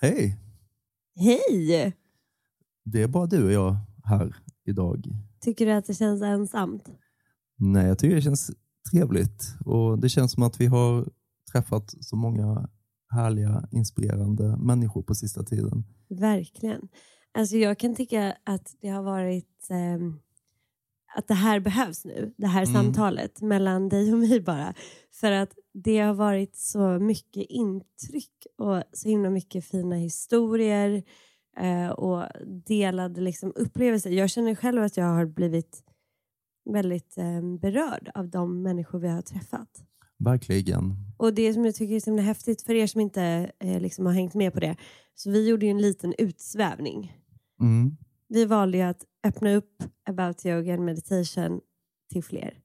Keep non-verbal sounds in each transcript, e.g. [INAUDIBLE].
Hej! Hej! Det är bara du och jag här idag. Tycker du att det känns ensamt? Nej, jag tycker det känns trevligt och det känns som att vi har träffat så många härliga, inspirerande människor på sista tiden. Verkligen. Alltså jag kan tycka att det har varit ehm, att det här behövs nu, det här Mm. samtalet mellan dig och mig bara. För att det har varit så mycket intryck och så himla mycket fina historier eh, och delade liksom, upplevelser. Jag känner själv att jag har blivit väldigt eh, berörd av de människor vi har träffat. Verkligen. Och det som jag tycker är så himla häftigt för er som inte eh, liksom har hängt med på det, så vi gjorde ju en liten utsvävning. Mm. Vi valde ju att öppna upp about yoga and meditation till fler.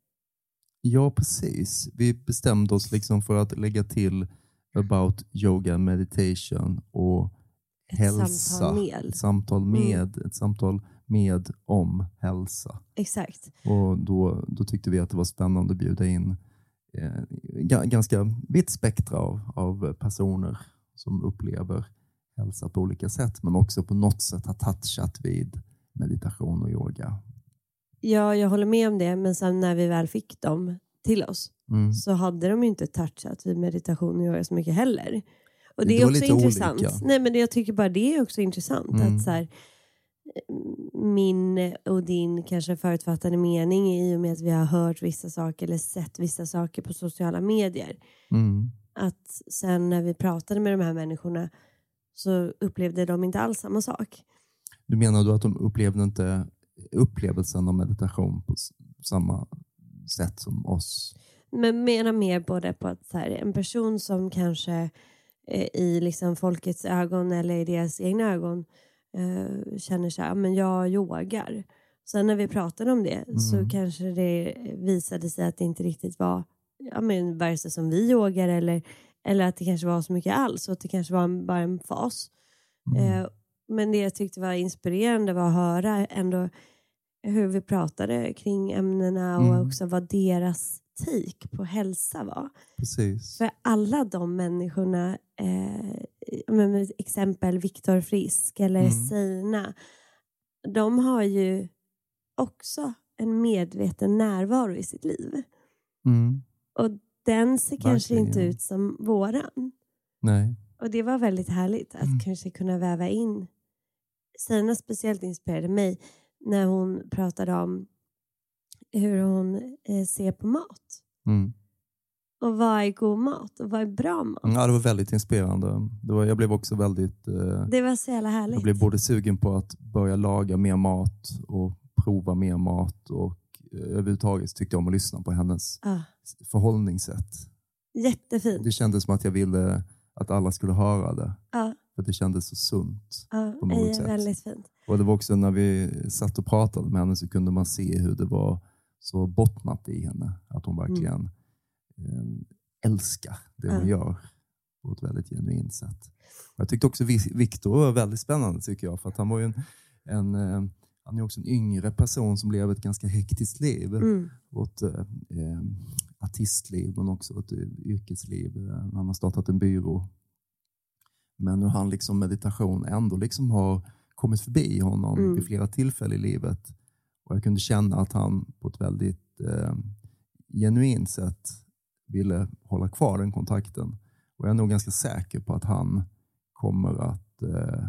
Ja, precis. Vi bestämde oss liksom för att lägga till about yoga meditation och Ett hälsa. samtal med. Mm. Ett samtal med, ett samtal med om hälsa. Exakt. Och då, då tyckte vi att det var spännande att bjuda in eh, ga- ganska vitt spektra av, av personer som upplever hälsa på olika sätt, men också på något sätt har touchat vid meditation och yoga. Ja, jag håller med om det, men sen när vi väl fick dem till oss Mm. så hade de ju inte touchat vid meditation och yoga så mycket heller. Och det Det är också intressant. olika. Nej, men det, jag tycker bara det är också intressant Mm. att så här, min och din kanske förutfattade mening i och med att vi har hört vissa saker eller sett vissa saker på sociala medier. Mm. Att sen när vi pratade med de här människorna så upplevde de inte alls samma sak. Du menar då att de upplevde inte upplevelsen av meditation på samma sätt som oss? Men menar mer både på att så här, en person som kanske eh, i liksom folkets ögon eller i deras egna ögon eh, känner så här, men jag yogar. Sen när vi pratade om det så Mm. kanske det visade sig att det inte riktigt var ja, men vare sig som vi yogar eller, eller att det kanske var så mycket alls och att det kanske var en, bara en fas. Mm. Eh, men det jag tyckte var inspirerande var att höra ändå hur vi pratade kring ämnena och Mm. också vad deras take på hälsa var. Precis. För alla de människorna, eh, exempel Viktor Frisk eller Mm. Sina, de har ju också en medveten närvaro i sitt liv. Mm. Och den ser kanske Verkligen. inte ut som våran. Nej. Och det var väldigt härligt att Mm. kanske kunna väva in. Sina speciellt inspirerade mig när hon pratade om hur hon eh, ser på mat. Mm. Och vad är god mat och vad är bra mat? Ja, det var väldigt inspirerande. Det var, jag blev också väldigt... Eh, Det var så jävla härligt. jag blev både sugen på att börja laga mer mat och prova mer mat och eh, överhuvudtaget tyckte jag om att lyssna på hennes Ja, förhållningssätt. jättefint. Det kändes som att jag ville att alla skulle höra det. Ja, För det kändes så sunt. ja, På något är sätt. väldigt fint. Och det var också när vi satt och pratade med henne så kunde man se hur det var så bottnat i henne. Att hon verkligen eh, älskar det hon Mm. Ja. gör på ett väldigt genuint sätt. Jag tyckte också Vi- Viktor var väldigt spännande tycker jag. För att han var ju en, en eh, han är också en yngre person som lever ett ganska hektiskt liv. Mm. Ett eh, eh, artistliv men också ett eh, yrkesliv. Eh, Han har startat en byrå. Men hur han liksom meditation ändå liksom har kommit förbi honom Mm. vid flera tillfällen i livet. Och Jag kunde känna att han på ett väldigt eh, genuint sätt ville hålla kvar den kontakten. Och jag är nog ganska säker på att han kommer att eh,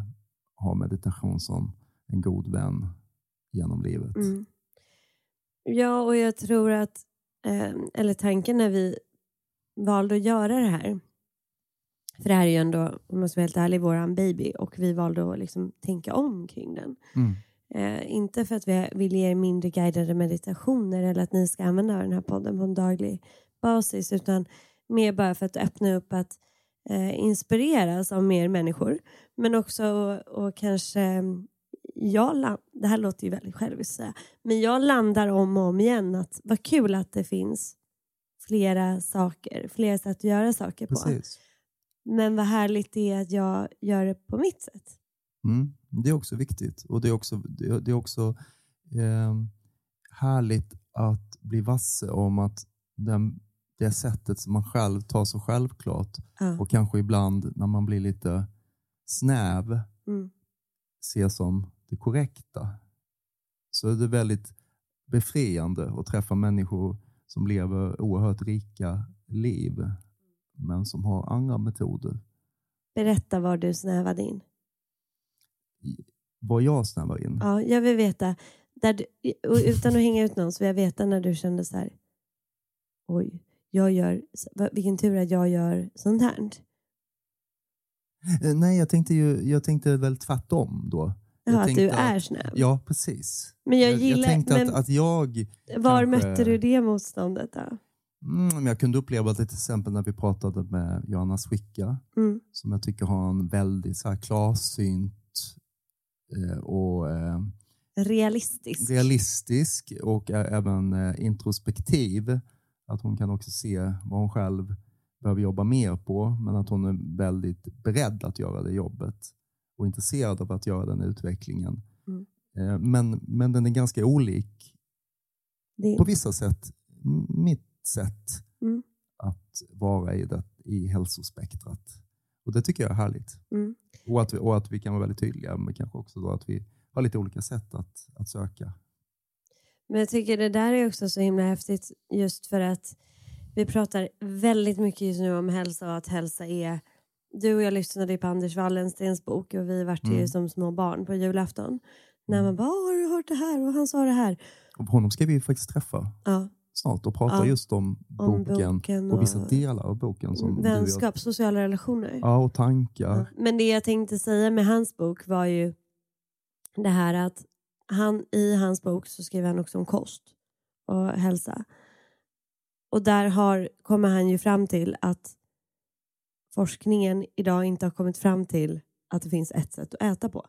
ha meditation som en god vän genom livet. Mm. Ja, och jag tror att, eh, eller tanken när vi valde att göra det här, för det här är ju ändå, om jag måste vara helt ärlig, våran baby och vi valde att liksom tänka om kring den. Mm. Eh, inte för att vi vill ge er mindre guidade meditationer eller att ni ska använda den här podden på en daglig basis utan mer bara för att öppna upp att eh, inspireras av mer människor men också och, och kanske jag det här låter ju väldigt själviskt säga men jag landar om och om igen att vad kul att det finns flera saker, flera sätt att göra saker på. Precis. Men vad härligt det är att jag gör det på mitt sätt. Mm. Det är också viktigt och det är också, det är också eh, härligt att bli vasse om att den, det sättet som man själv tar så självklart Ja. och kanske ibland när man blir lite snäv Mm. ses som det korrekta så är det väldigt befriande att träffa människor som lever oerhört rika liv men som har andra metoder. Berätta var du snävade in. Vad jag snävar in? Ja, jag vill veta, där du, utan att hänga ut någon, så vill jag veta när du kände så här, oj, jag gör, vilken tur att jag gör sånt här. Eh, Nej, jag tänkte, ju, jag tänkte väl tvärtom då. Jag Ja, att du är snäv. Ja, precis. Men jag jag, gillar, tänkte men att, att jag, var kanske- mötte du det motståndet då? Mm, jag kunde uppleva det till exempel när vi pratade med Johanna Swicka Mm. som jag tycker har en väldigt så här klarsynt eh, och eh, Realistisk. realistisk och ä- även eh, introspektiv. Att hon kan också se vad hon själv behöver jobba mer på men att hon är väldigt beredd att göra det jobbet och intresserad av att göra den utvecklingen. Mm. Eh, Men, men den är ganska olik Det, på vissa sätt m- sätt Mm. att vara i, det, i hälsospektrat. Och det tycker jag är härligt. mm. Och att vi, och att vi kan vara väldigt tydliga men kanske också då att vi har lite olika sätt att, att söka. Men jag tycker det där är också så himla häftigt just för att vi pratar väldigt mycket just nu om hälsa och att hälsa är... Du och jag lyssnade ju på Anders Wallenstens bok och vi vart ju Mm. som små barn på julafton. När man bara, "Åh, har du hört det här? Och han sa det här. Och honom ska vi faktiskt träffa Ja, snart och prata Ja, just om, om boken, boken och vissa och- delar av boken. Som och vänskap, sociala relationer. Ja, och tankar. Ja. Men det jag tänkte säga med hans bok var ju det här att han, i hans bok så skriver han också om kost och hälsa. Och där har, kommer han ju fram till att forskningen idag inte har kommit fram till att det finns ett sätt att äta på.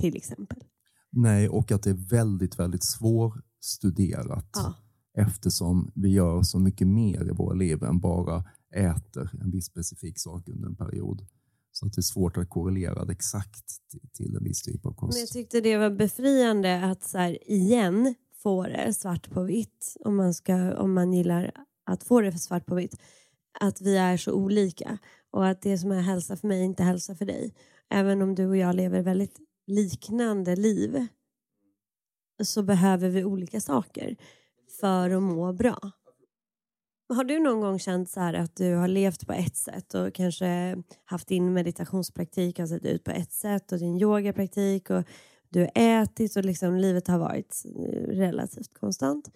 Till exempel. Nej, och att det är väldigt, väldigt svårstuderat Ja eftersom vi gör så mycket mer i våra liv än bara äter en viss specifik sak under en period. Så att det är svårt att korrelera det exakt till- en viss typ av kost. Men jag tyckte det var befriande att så här, igen få det svart på vitt om man, ska, om man gillar att få det svart på vitt. Att vi är så olika och att det som är hälsa för mig är inte hälsa för dig. Även om du och jag lever väldigt liknande liv så behöver vi olika saker för att må bra. Har du någon gång känt så här att du har levt på ett sätt och kanske haft din meditationspraktik har sett ut på ett sätt och din yogapraktik och du har ätit och liksom livet har varit eh, relativt konstant.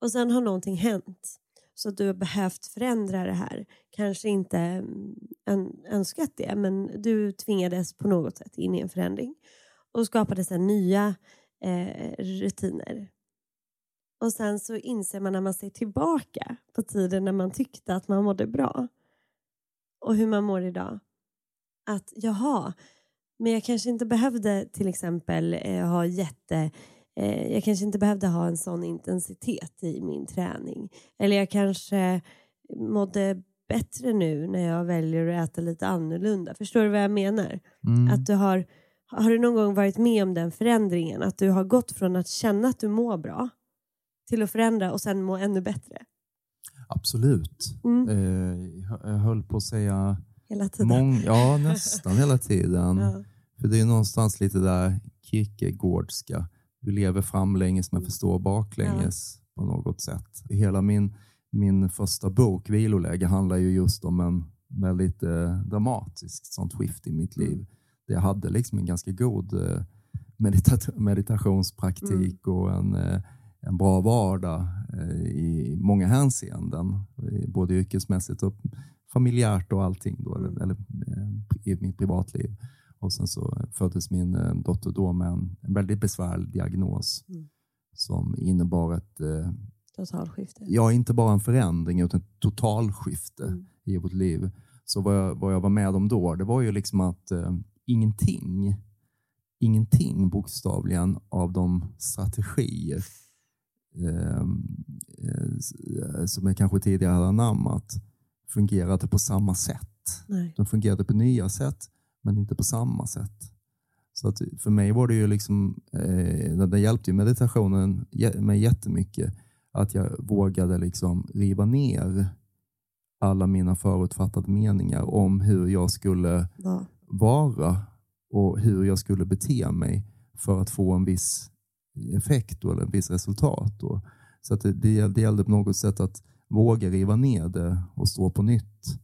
Och sen har någonting hänt så att du har behövt förändra det här. Kanske inte mm, önskat det men du tvingades på något sätt in i en förändring och skapade sen nya eh, rutiner. Och sen så inser man när man ser tillbaka på tiden när man tyckte att man mådde bra och hur man mår idag. Att jaha, men jag kanske inte behövde till exempel eh, ha jätte... Eh, jag kanske inte behövde ha en sån intensitet i min träning. Eller jag kanske mådde bättre nu när jag väljer att äta lite annorlunda. Förstår du vad jag menar? Mm. Att du har, har du någon gång varit med om den förändringen? Att du har gått från att känna att du mår bra till att förändra och sen må ännu bättre. Absolut. Mm. Eh, jag höll på att säga Hela tiden. mång, ja, nästan hela tiden. [LAUGHS] Ja. För det är någonstans lite där Kierkegaardska. Du lever framlänges men förstår baklänges på något sätt. Hela min, min första bok, Viloläge, handlar ju just om en väldigt eh, dramatisk sånt skift i mitt liv. Mm. Där jag hade liksom en ganska god eh, medita- meditationspraktik Mm. och en, eh, en bra vardag eh, i många hänseenden. eh, Både yrkesmässigt och familjärt och allting. Då, Mm. eller, eller eh, i mitt privatliv. Och sen så föddes min dotter då med en, väldigt besvärlig diagnos Mm. som innebar ett, Totalskifte. ja inte bara en förändring utan ett totalskifte Mm. i vårt liv. Så vad jag, vad jag var med om då, det var ju liksom att eh, ingenting, ingenting bokstavligen av de strategier eh, eh, som jag kanske tidigare hade anammat fungerade på samma sätt. Nej. De fungerade på nya sätt, men inte på samma sätt. Så att för mig var det ju liksom, eh, det hjälpte ju meditationen mig jättemycket. Att jag vågade liksom riva ner alla mina förutfattade meningar om hur jag skulle Vad? vara och hur jag skulle bete mig för att få en viss effekt eller en viss resultat. Och, så att det, det, det gällde på något sätt att våga riva ner det och stå på nytt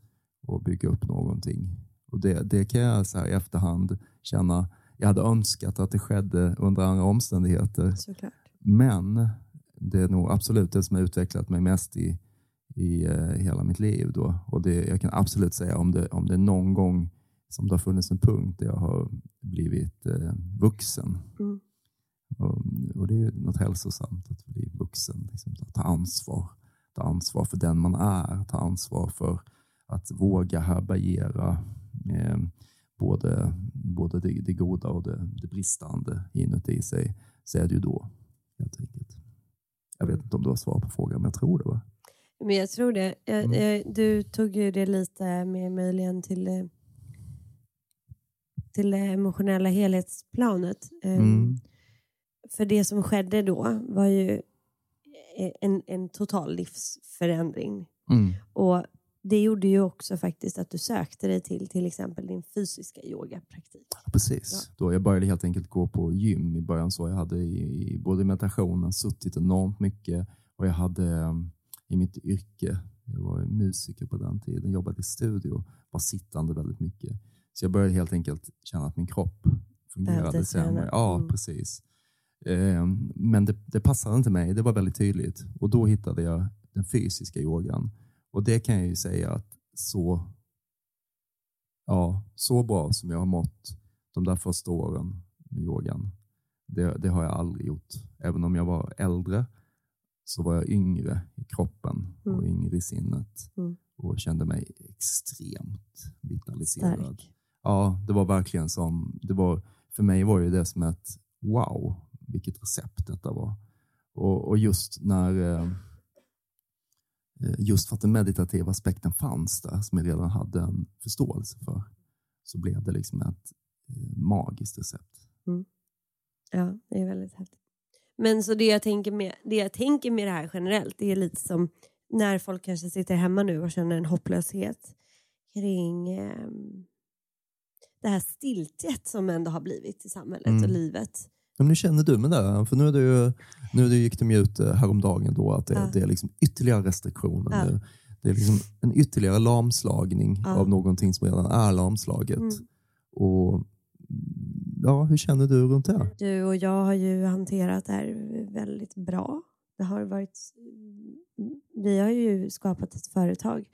och bygga upp någonting. Och det, det kan jag så här i efterhand känna, jag hade önskat att det skedde under andra omständigheter. Såklart. Men det är nog absolut det som har utvecklat mig mest i, i uh, hela mitt liv. Då. Och det, jag kan absolut säga om det, om det är någon gång som det har funnits en punkt där jag har blivit uh, vuxen. Mm. Och, och, det är ju något hälsosamt att bli vuxen. Liksom, att ta ansvar. Ta ansvar för den man är. Ta ansvar för att våga härbärgera eh, både, både det, det, goda och det, det bristande inuti sig. Så är det ju då, helt enkelt. Jag vet inte om du har svar på frågan, men jag tror det. Va? Men jag tror det. Jag, Mm. jag, du tog ju det lite mer möjligen till, eh, till det emotionella helhetsplanet. Ehm, Mm. För det som skedde då var ju eh, en, en total livsförändring. Mm. Och det gjorde ju också faktiskt att du sökte dig till till exempel din fysiska yogapraktik. Precis. Då jag började helt enkelt gå på gym i början. så Jag hade i, i både meditationen suttit enormt mycket och jag hade um, i mitt yrke, jag var musiker på den tiden, jobbade i studio, var sittande väldigt mycket. Så jag började helt enkelt känna att min kropp fungerade sämre. Ja, Mm. precis. Eh, Men det, det passade inte mig, det var väldigt tydligt. Och då hittade jag den fysiska yogan. Och det kan jag ju säga att så, ja, så bra som jag har mått de där första åren med yogan, det, det har jag aldrig gjort. Även om jag var äldre så var jag yngre i kroppen och Mm. yngre i sinnet Mm. och kände mig extremt vitaliserad. Stark. Ja, det var verkligen som, det var, för mig var det som ett wow, vilket recept detta var. Och, och just när, eh, eh, just för att den meditativa aspekten fanns där, som jag redan hade en förståelse för, så blev det liksom ett eh, magiskt recept. Ja, det är väldigt häftigt. Men så det jag tänker med det, jag tänker med det här generellt, det är lite som när folk kanske sitter hemma nu och känner en hopplöshet kring eh, det här stiltjet som ändå har blivit i samhället Mm. och livet. Men hur känner du med det? För nu, är det ju, nu gick de ju ut eh, häromdagen då att det, Ja. det är liksom ytterligare restriktioner. Nu. Det är liksom en ytterligare lamslagning av någonting som redan är lamslaget. Mm. Och ja, Hur känner du runt det? Du och jag har ju hanterat det här väldigt bra. Det har varit, vi har ju skapat ett företag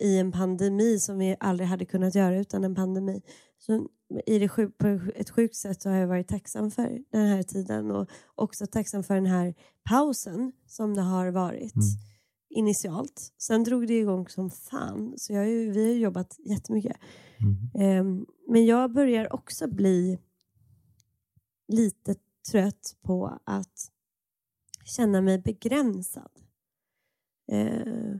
i en pandemi som vi aldrig hade kunnat göra utan en pandemi. Så i det på ett sjukt sätt så har jag varit tacksam för den här tiden och också tacksam för den här pausen som det har varit Mm. initialt. Sen drog det igång som fan, så jag ju, vi har jobbat jättemycket. Mm. Ehm, Men jag börjar också bli lite trött på att känna mig begränsad. Eh,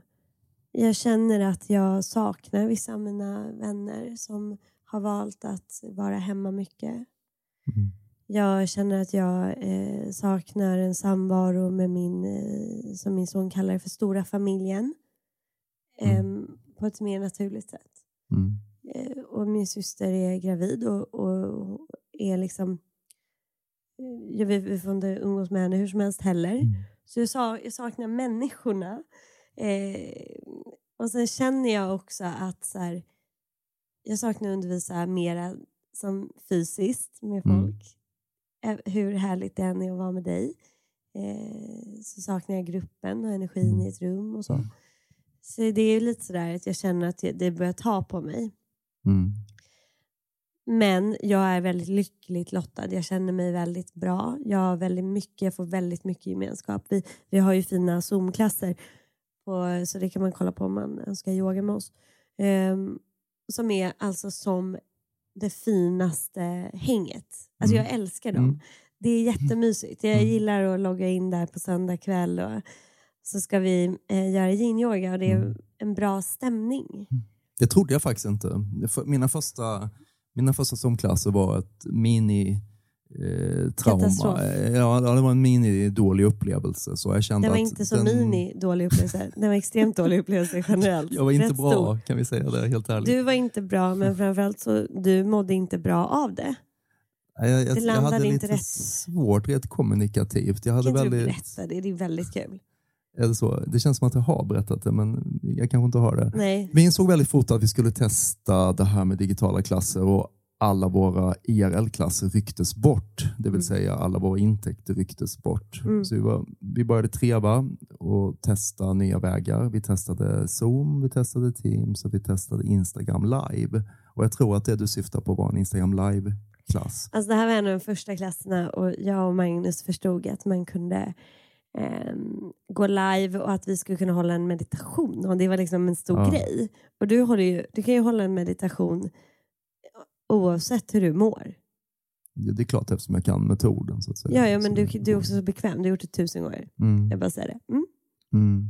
Jag känner att jag saknar vissa av mina vänner som har valt att vara hemma mycket. Mm. Jag känner att jag eh, saknar en samvaro med min, eh, som min son kallar det för stora familjen. Mm. Em, på ett mer naturligt sätt. Mm. Eh, och min syster är gravid och, och är liksom... eh, Jag, vi, vi får inte umgås med henne hur som helst heller. Mm. Så jag, sa, jag saknar människorna. Eh, och sen känner jag också att så här, jag saknar att undervisa mera som fysiskt med Mm. folk. Eh, Hur härligt det än är att vara med dig. Eh, så saknar jag gruppen och energin Mm. i ett rum och så. Mm. Så det är lite sådär att jag känner att det- börjar ta på mig. Mm. Men jag är väldigt lyckligt lottad. Jag känner mig väldigt bra. Jag, har väldigt mycket, jag får väldigt mycket gemenskap. Vi, vi har ju fina Zoom-klasser. På, så det kan man kolla på om man önskar yoga med oss. Ehm, som är alltså som det finaste hänget. Alltså Mm. jag älskar dem. Mm. Det är jättemysigt. Jag Mm. gillar att logga in där på söndag kväll och så ska vi eh, göra yin-yoga och det är Mm. en bra stämning. Det trodde jag faktiskt inte. Mina första, mina första Zoom-klasser var ett mini eh, trauma. Katastrof. Eh, Ja, det var en mini-dålig upplevelse. Så jag kände Det var att inte så den, mini dålig upplevelse. Det var extremt dålig upplevelse generellt. [LAUGHS] Jag var inte Rätt bra, stor. kan vi säga det helt ärligt. Du var inte bra, men framförallt så du mådde inte bra av det. Jag, jag, det jag landade hade inte lite rätt. svårt rent kommunikativt. Jag hade Kan inte du väldigt, berätta det? Det är väldigt kul. det, så? det känns som att jag har berättat det, men jag kanske inte har det. Nej. Vi insåg väldigt fort att vi skulle testa det här med digitala klasser och alla våra IRL-klasser rycktes bort. Det vill Mm. säga alla våra intäkter rycktes bort. Mm. Så vi, var, vi började treva och testa nya vägar. Vi testade Zoom, vi testade Teams och vi testade Instagram live. Och jag tror att det du syftar på var en Instagram live-klass. Alltså det här var en av de första klasserna och jag och Magnus förstod att man kunde ehm, gå live och att vi skulle kunna hålla en meditation. Och Det var liksom en stor Ja. grej. Och du, håller ju, du kan ju hålla en meditation oavsett hur du mår. Ja, det är klart eftersom jag kan metoden. Så att säga. Ja, ja men du, du är också så bekväm. Du har gjort det tusen gånger. Mm. Jag bara säger det. Mm. Mm.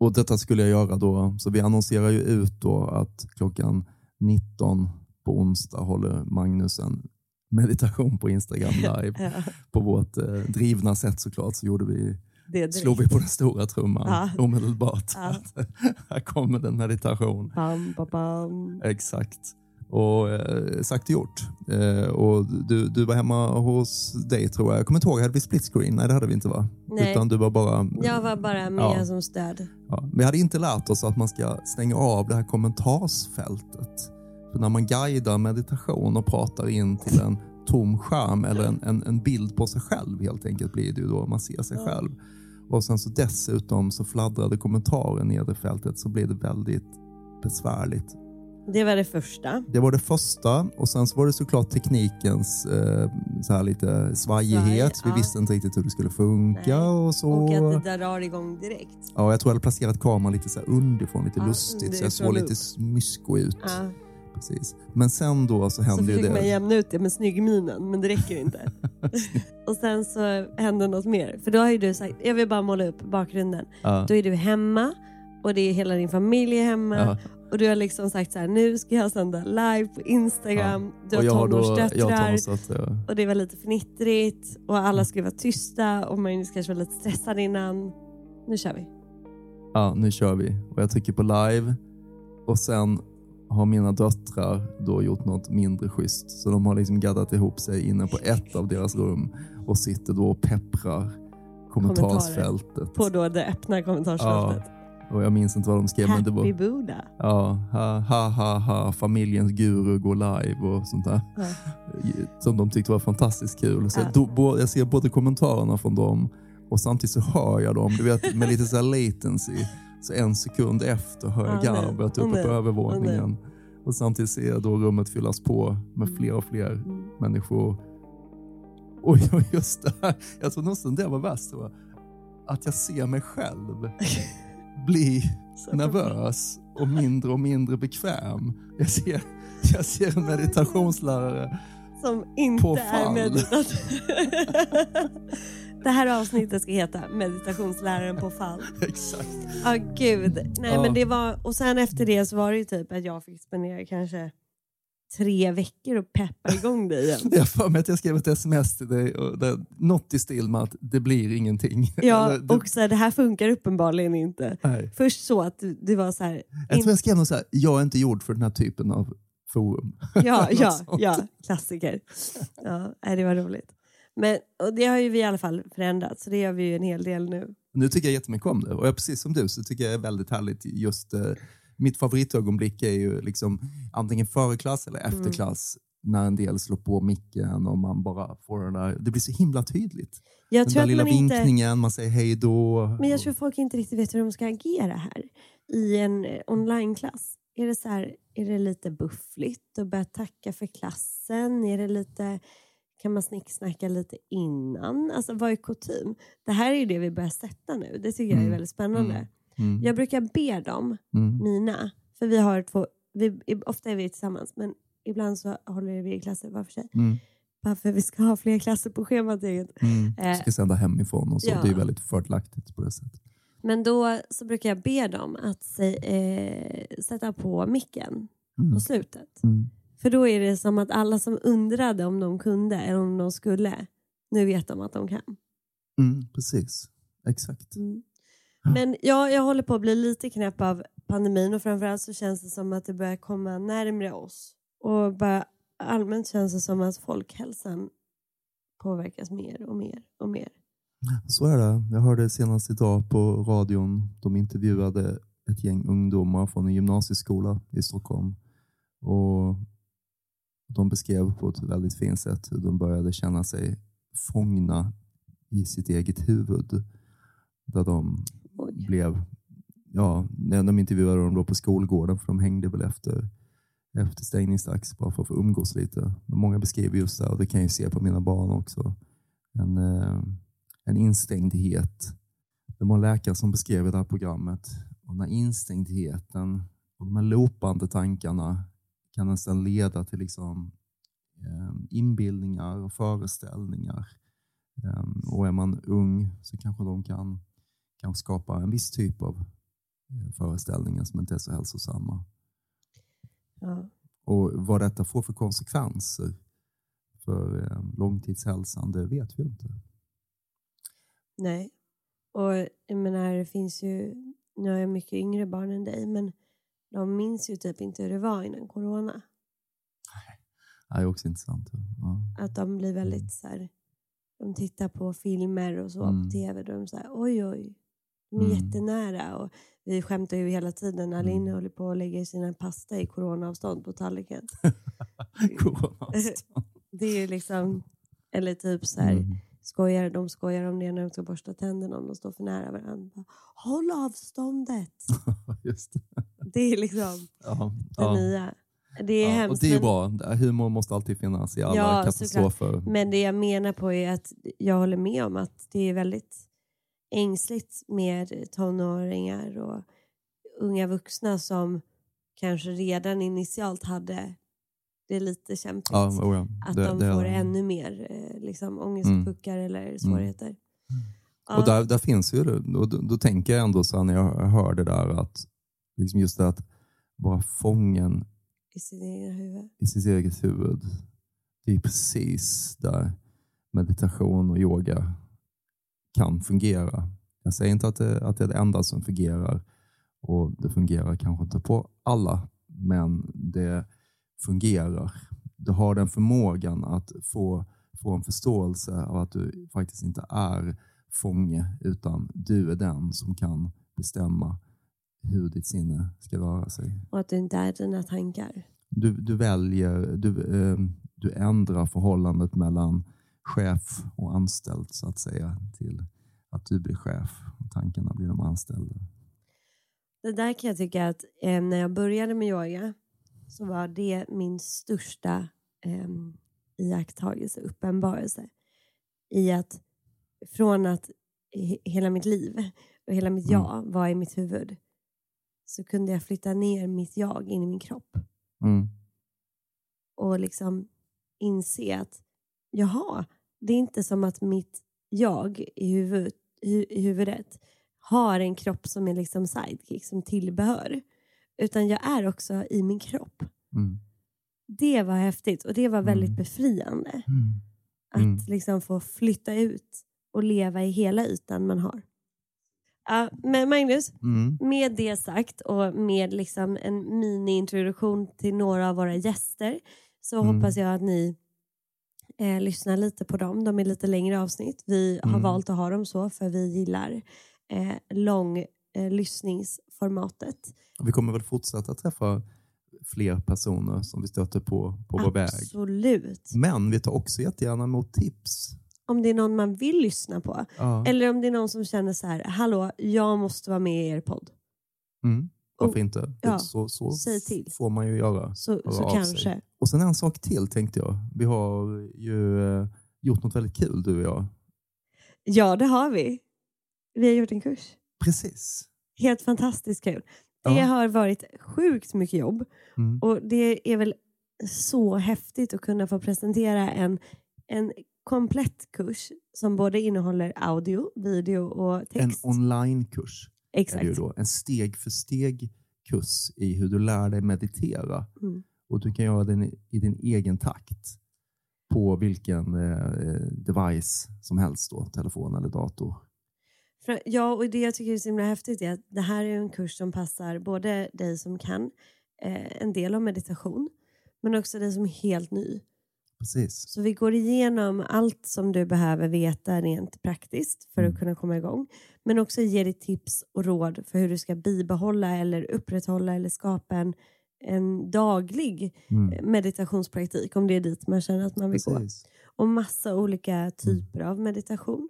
Och detta skulle jag göra då, så vi annonserar ju ut då att klockan 19 på onsdag håller Magnus en meditation på Instagram [LAUGHS] live. Ja, på vårt eh, drivna sätt såklart så gjorde vi, det slog vi på den stora trumman Ja. omedelbart. Ja. [LAUGHS] Här kommer den meditation. Bam, bam, bam. Exakt. Och eh, sagt och gjort. Eh, och du, du var hemma hos dig tror jag. Jag kommer inte ihåg, hade vi split screen? Nej det hade vi inte va? Nej. Utan du var bara... Jag var bara med Ja. som stöd. Ja, vi hade inte lärt oss att man ska stänga av det här kommentarsfältet. För när man guidar meditation och pratar in till en tom skärm eller en, en, en bild på sig själv helt enkelt blir det ju då. Man ser sig Ja. själv. Och sen så dessutom så fladdrade kommentarer ner i fältet så blev det väldigt besvärligt. Det var det första. Det var det första och sen så var det såklart teknikens eh, så här lite svajighet. Svaj, Vi ja. visste inte riktigt hur det skulle funka Nej. och så. Och att det drar igång direkt. Ja, jag tror jag hade placerat kameran lite så här underifrån, lite Ja, lustigt, så jag såg lite mysko ut. Ja. Precis. Men sen då så Så hände ju försöker man det. jämna ut det med snyggminen, men det räcker inte. [LAUGHS] och sen så hände något mer. För då har ju du sagt, jag vill bara måla upp bakgrunden. Ja, Då är du hemma och det är hela din familj hemma. ja. Och du har liksom sagt så här, nu ska jag sända live på Instagram. Du har Och jag har då, jag har tonårsdöttrar. tonårsdöttrar. Och det var lite fnittrigt och alla skulle vara tysta och Magnus kanske var lite stressad innan. Nu kör vi. Ja, nu kör vi. Och jag trycker på live och sen har mina döttrar då gjort något mindre schysst. Så de har liksom gaddat ihop sig inne på ett av deras rum och sitter då och pepprar kommentarsfältet. På då det öppna kommentarsfältet. Och jag minns inte vad de skrev, men det Happy var Buddha. ja, ha, ha, ha, ha, familjens guru går live och sånt där. Ja. [LAUGHS] Som de tyckte var fantastiskt kul. Så Ja. jag, då, bo- jag ser både kommentarerna från dem och samtidigt så hör jag dem, du vet med lite så här latency. Så en sekund efter hör jag garvet uppe på övervåningen. Och samtidigt ser jag då rummet fyllas på med fler och fler Mm. människor. Och just det här, jag tror nästan det var värst. Att jag ser mig själv [LAUGHS] bli nervös och mindre och mindre bekväm. Jag ser, jag ser en meditationslärare. Som inte På är fall. meditativ. [LAUGHS] Det här avsnittet ska heta meditationsläraren på fall. [LAUGHS] Exakt. Ja gud. Nej, Ja. men det var, och sen efter det så var det ju typ att jag fick spendera kanske tre veckor och peppa igång dig igen. [LAUGHS] Jag har för mig att jag skrev ett sms till dig. Och det, något i stil med att det blir ingenting. [LAUGHS] Ja, Eller det, och så här, det här funkar uppenbarligen inte. nej. Först så att du var så här, Jag tror jag skrev något så här, jag är inte gjord för den här typen av forum. [LAUGHS] Ja, ja, sånt. ja, klassiker. Ja, det var roligt. Men, och det har ju vi i alla fall förändrat, så det gör vi ju en hel del nu. Nu tycker jag jättemycket om det och jag, precis som du så tycker jag det är väldigt härligt just eh, mitt favoritögonblick är ju liksom antingen före klass eller efter Mm. klass när en del slår på micken och man bara får den där, det blir så himla tydligt. Jag den tror där att lilla man inte, vinkningen, man säger hej då. men jag tror folk inte riktigt vet hur de ska agera här i en eh, onlineklass. Är det, så här, är det lite buffligt och börja tacka för klassen? Är det lite, kan man snicksnacka lite innan? Alltså vad är kutym? Det här är ju det vi börjar sätta nu. Det tycker jag är Mm. väldigt spännande. Mm. Mm. Jag brukar be dem Mm. mina. För vi har två, vi, ofta är vi tillsammans men ibland så håller vi i klasser var för sig. Mm. Bara för vi ska ha fler klasser på schemat. eget. Mm. Eh, Ska sända hemifrån och så. ja. Det är väldigt fördelaktigt på det sättet. Men då så brukar jag be dem att eh, sätta på micken Mm. på slutet. Mm. För då är det som att alla som undrade om de kunde eller om de skulle, nu vet de att de kan. Mm, precis, exakt. Mm. Men ja, jag håller på att bli lite knäpp av pandemin och framförallt så känns det som att det börjar komma närmre oss. Och bara allmänt känns det som att folkhälsan påverkas mer och mer och mer. Så är det. Jag hörde senast idag på radion, de intervjuade ett gäng ungdomar från en gymnasieskola i Stockholm. Och de beskrev på ett väldigt fint sätt hur de började känna sig fångna i sitt eget huvud. Där de Oj. blev, ja, när de intervjuade dem då på skolgården, för de hängde väl efter, efter stängningsdags bara för att få umgås lite. Men många beskriver just det och det kan jag ju se på mina barn också. En, eh, en instängdhet. Det var en läkare som beskrev det här programmet och den här instängdheten och de här loopande tankarna kan nästan leda till liksom, eh, inbildningar och föreställningar. Ehm, och är man ung så kanske de kan, kan skapa en viss typ av eh, föreställningar som inte är så hälsosamma. Ja. Och vad detta får för konsekvenser för eh, långtidshälsan, det vet vi inte. Nej. Och jag menar, det finns ju, nu har jag mycket yngre barn än dig, men de minns ju typ inte hur det var innan corona. Det är också intressant. Ja. Att de blir väldigt så här, de tittar på filmer och så Mm. på tv, är de här, oj oj, de är Mm. jättenära. Och vi skämtar ju hela tiden, Aline Mm. håller på att lägga sina pasta i coronaavstånd på tallriken. [LAUGHS] Coronaavstånd. [LAUGHS] Det är ju liksom, eller typ så här, Mm. skojar, de skojar om det när de ska borsta tänderna om de står för nära varandra. Håll avståndet! [LAUGHS] Just det. Det är liksom Ja, det ja. nya. Det är Ja, och hemskt. det är bra. Humor måste alltid finnas i alla Ja, katastrofer. Men det jag menar på är att jag håller med om att det är väldigt ängsligt med tonåringar och unga vuxna som kanske redan initialt hade det lite kämpigt. Ja, oh ja. att det, de det, får ännu mer eh, liksom, ångestpuckar eller svårigheter. Ja, Och där, där finns ju det. Och då, då tänker jag ändå så här när jag hör det där att liksom just det att vara fången I sitt egna huvud. i sitt eget huvud. Det är precis där meditation och yoga kan fungera. Jag säger inte att det, att det är det enda som fungerar och det fungerar kanske inte på alla, men det fungerar. Du har den förmågan att få, få en förståelse av att du faktiskt inte är fånge, utan du är den som kan bestämma hur ditt sinne ska röra sig. Och att det inte är dina tankar. Du, du väljer, du, eh, du ändrar förhållandet mellan chef och anställd så att säga till att du blir chef och tankarna blir de anställda. Det där kan jag tycka att eh, när jag började med yoga så var det min största eh, iakttagelse, uppenbarelse. I att från att he- hela mitt liv och hela mitt Mm. jag var i mitt huvud så kunde jag flytta ner mitt jag in i min kropp Mm. och liksom inse att jaha, det är inte som att mitt jag i, huvud, hu, i huvudet har en kropp som är liksom sidekick, som tillbehör. Utan jag är också i min kropp. Mm. Det var häftigt och det var väldigt Mm. befriande. Mm. Att Mm. liksom få flytta ut och leva i hela ytan man har. Ja, men Magnus, Mm. med det sagt och med liksom en mini-introduktion till några av våra gäster så hoppas jag att ni eh, lyssnar lite på dem. De är lite längre avsnitt. Vi har Mm. valt att ha dem så för vi gillar eh, lång eh, lyssningsformatet. Vi kommer väl fortsätta träffa fler personer som vi stöter på på vår väg. Absolut. Men vi tar också jättegärna emot tips. Om det är någon man vill lyssna på. Ja. Eller om det är någon som känner så här, hallå, jag måste vara med i er podd. Mm. Varför inte? ja. Så, så får man ju göra. Så, så sig. kanske. Och sen en sak till tänkte jag. Vi har ju eh, gjort något väldigt kul du och jag. Ja, det har vi. Vi har gjort en kurs. Precis. Helt fantastiskt kul. Det Ja. har varit sjukt mycket jobb Mm. och det är väl så häftigt att kunna få presentera en, en komplett kurs som både innehåller audio, video och En text. Onlinekurs är det Exakt. då. En steg för steg kurs i hur du lär dig meditera. Mm. Och du kan göra den i din egen takt på vilken eh, device som helst, då, telefon eller dator. Ja, och det jag tycker är så himla häftigt är att det här är en kurs som passar både dig som kan eh, en del av meditation, men också dig som är helt ny. Precis. Så vi går igenom allt som du behöver veta rent praktiskt för att Mm. kunna komma igång. Men också ger dig tips och råd för hur du ska bibehålla eller upprätthålla eller skapa en, en daglig Mm. meditationspraktik om det är dit man känner att man vill gå. Precis. Och massa olika typer av meditation.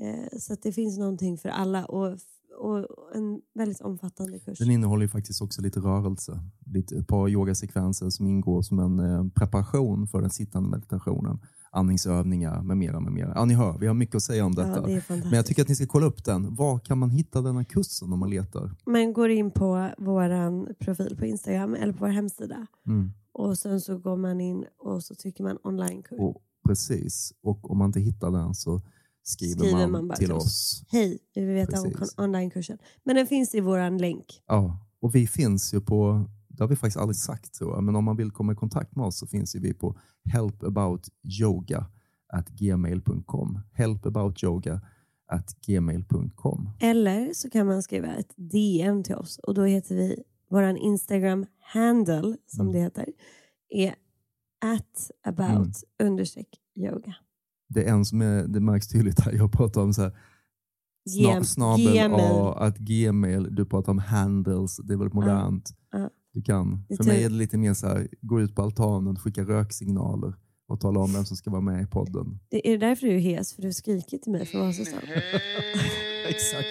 Eh, så att det finns någonting för alla och, och en väldigt omfattande kurs. Den innehåller faktiskt också lite rörelse. Lite, ett par yogasekvenser som ingår som en eh, preparation för den sittande meditationen. Andningsövningar med mera. Med mera. Ja, ni hör, vi har mycket att säga om Ja, detta. det är fantastiskt. Men jag tycker att ni ska kolla upp den. Var kan man hitta denna kursen om man letar? Man går in på vår profil på Instagram eller på vår hemsida. Mm. Och sen så går man in och så trycker man onlinekurs. Precis. Och om man inte hittar den så skriver, Skriver man, man bara till oss. Hej, vi vill veta om Precis. kon- onlinekursen. Men den finns i vår länk. Ja, och vi finns ju på, det har vi faktiskt aldrig sagt tror jag, men om man vill komma i kontakt med oss så finns ju vi på helpaboutyoga at gmail.com. Helpaboutyoga gmail.com. Eller så kan man skriva ett DM till oss och då heter vi, vår Instagram handle som Mm. det heter, är at about understreck yoga. Det är en som är, det märks tydligt här, jag pratar om så här, sna, snabel gmail. A, att gmail, du pratar om handles, det är väldigt modernt. ja. Du kan, Det för mig tur. är det lite mer så här, gå ut på altanen, skicka röksignaler och tala om vem som ska vara med i podden. Det är därför du är hes, för du skriker till mig för Vasastan. [LAUGHS] Exakt.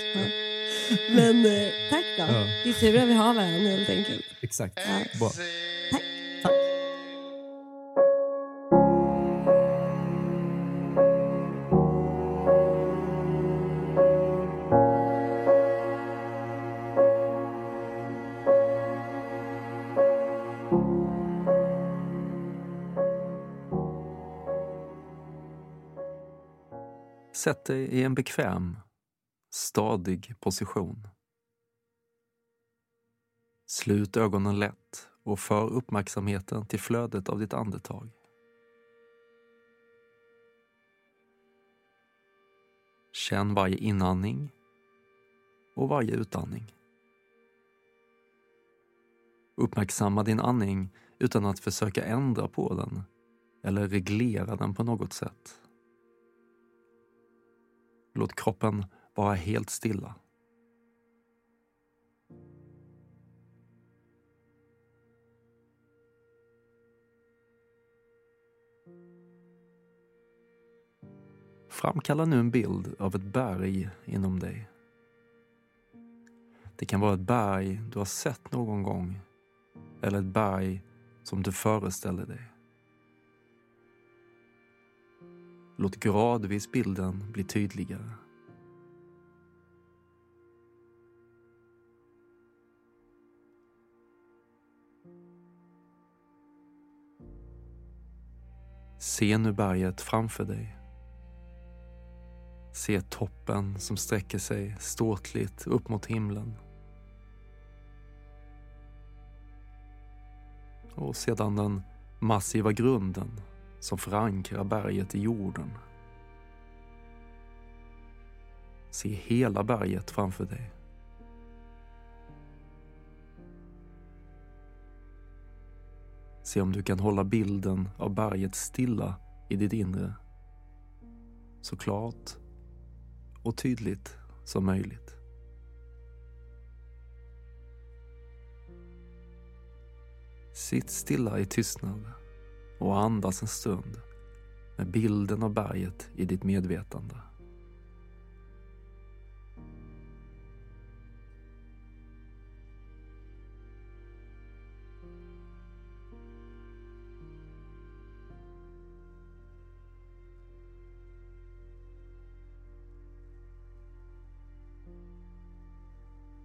Men eh, tack då. Ja. Det är tur att vi har varandra helt enkelt. Exakt. Ja. Bra. Sätt dig i en bekväm, stadig position. Slut ögonen lätt och för uppmärksamheten till flödet av ditt andetag. Känn varje inandning och varje utandning. Uppmärksamma din andning utan att försöka ändra på den eller reglera den på något sätt. Låt kroppen vara helt stilla. Framkalla nu en bild av ett berg inom dig. Det kan vara ett berg du har sett någon gång eller ett berg som du föreställer dig. Låt gradvis bilden bli tydligare. Se nu berget framför dig. Se toppen som sträcker sig ståtligt upp mot himlen. Och sedan den massiva grunden som förankrar berget i jorden. Se hela berget framför dig. Se om du kan hålla bilden av berget stilla i ditt inre. Så klart och tydligt som möjligt. Sitt stilla i tystnad och andas en stund med bilden av berget i ditt medvetande.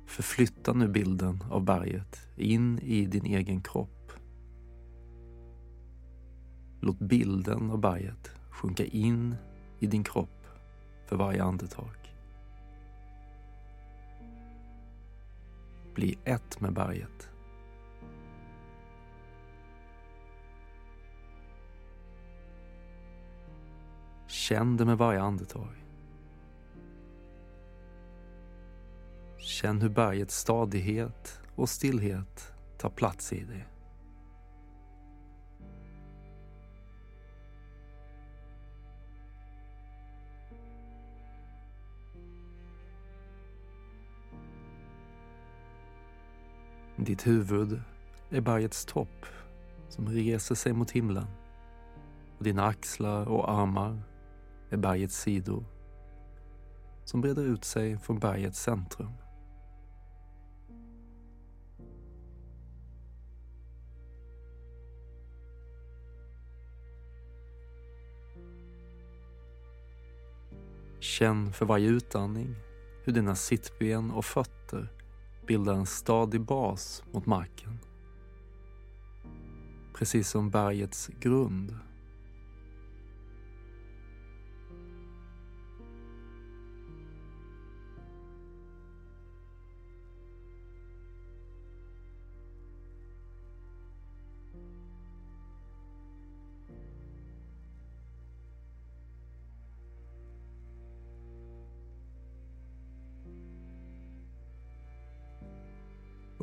Förflytta nu bilden av berget in i din egen kropp. Låt bilden av berget sjunka in i din kropp för varje andetag. Bli ett med berget. Känn det med varje andetag. Känn hur bergets stadighet och stillhet tar plats i dig. Ditt huvud är bergets topp som reser sig mot himlen. Och dina axlar och armar är bergets sidor som breder ut sig från bergets centrum. Känn för varje utandning hur dina sittben och fötter bildar en stadig bas mot marken. Precis som bergets grund.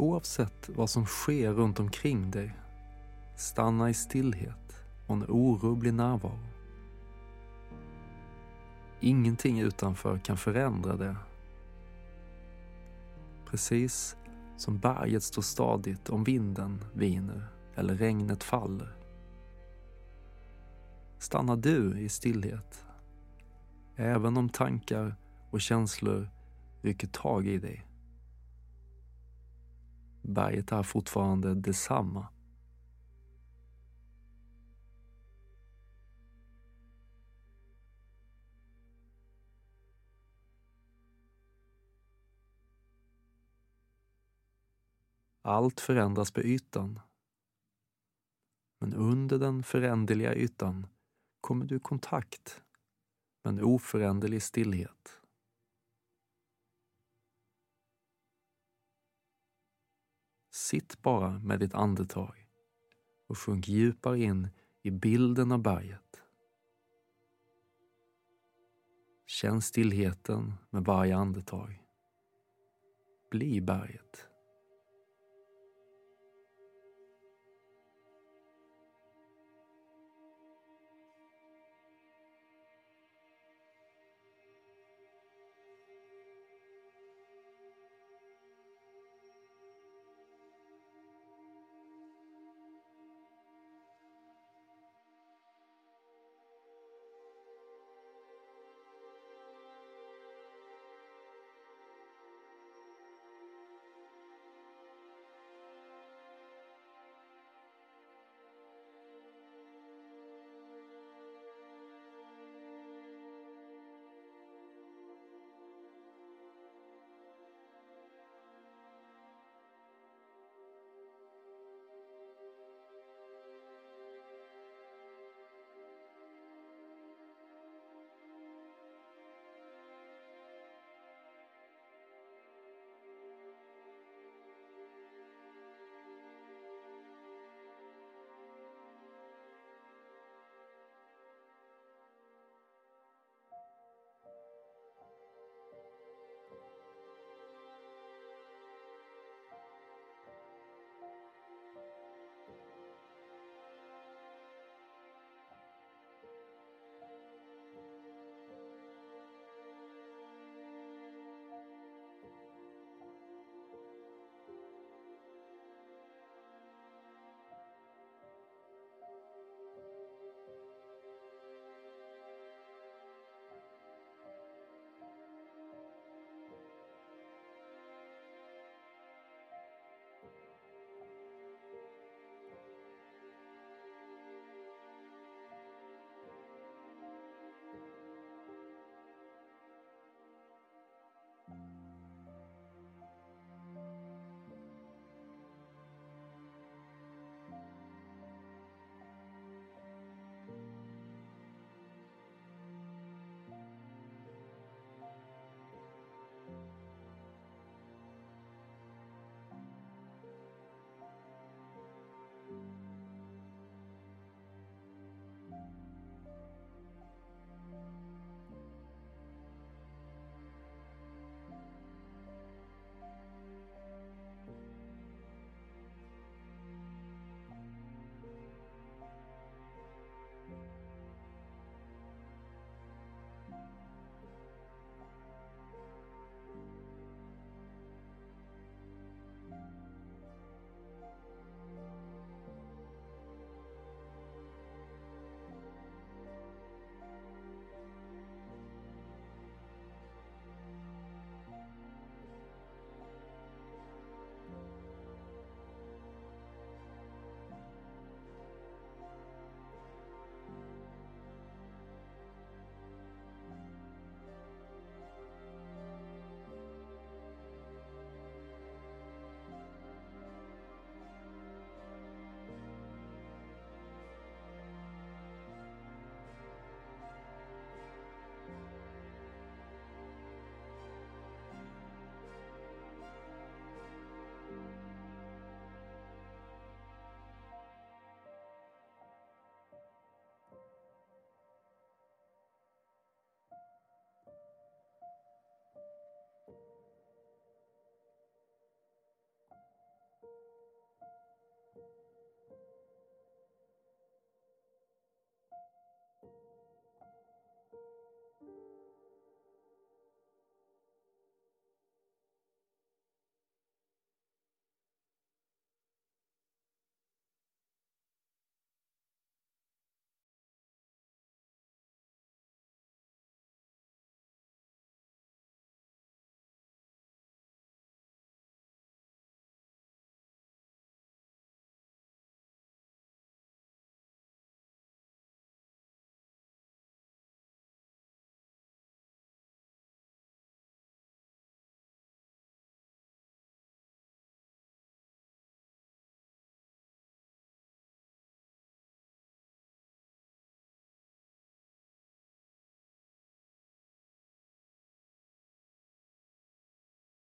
Oavsett vad som sker runt omkring dig, stanna i stillhet och en orubblig närvaro. Ingenting utanför kan förändra det. Precis som berget står stadigt om vinden viner eller regnet faller. Stannar du i stillhet, även om tankar och känslor rycker tag i dig. Berget är fortfarande detsamma. Allt förändras på ytan. Men under den föränderliga ytan kommer du i kontakt med en oföränderlig stillhet. Sitt bara med ditt andetag och sjunk djupare in i bilden av berget. Känn stillheten med varje andetag. Bli berget.